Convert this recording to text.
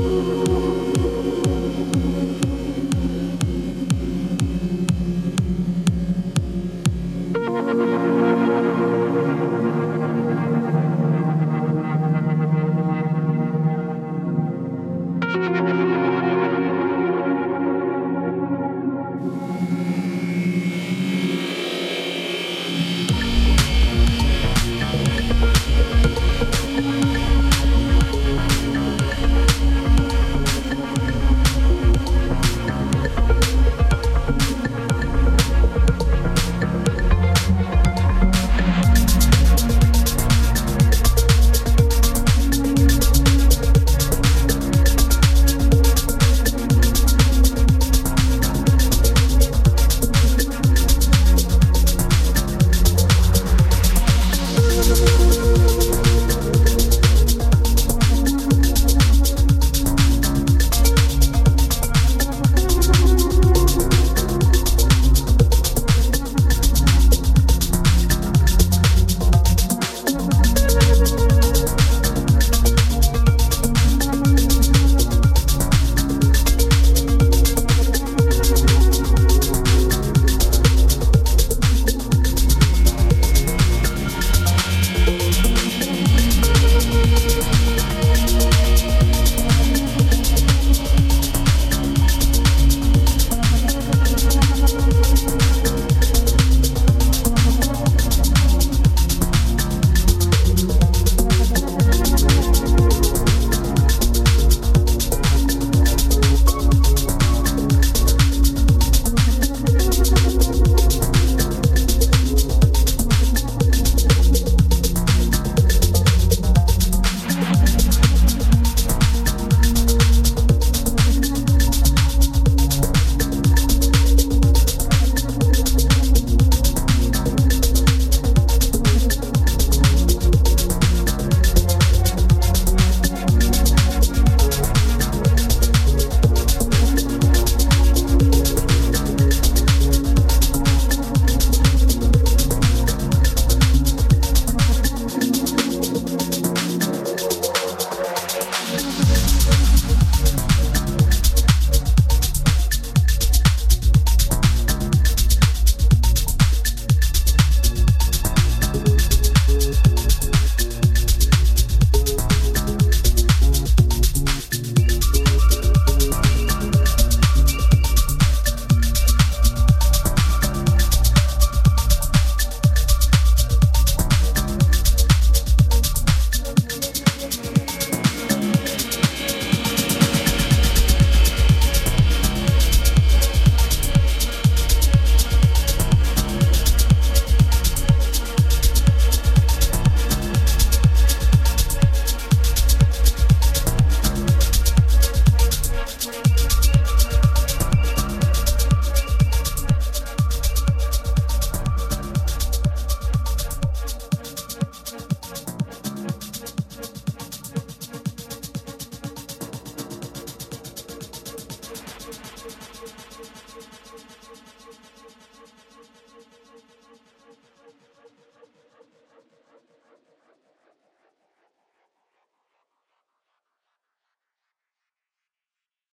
Música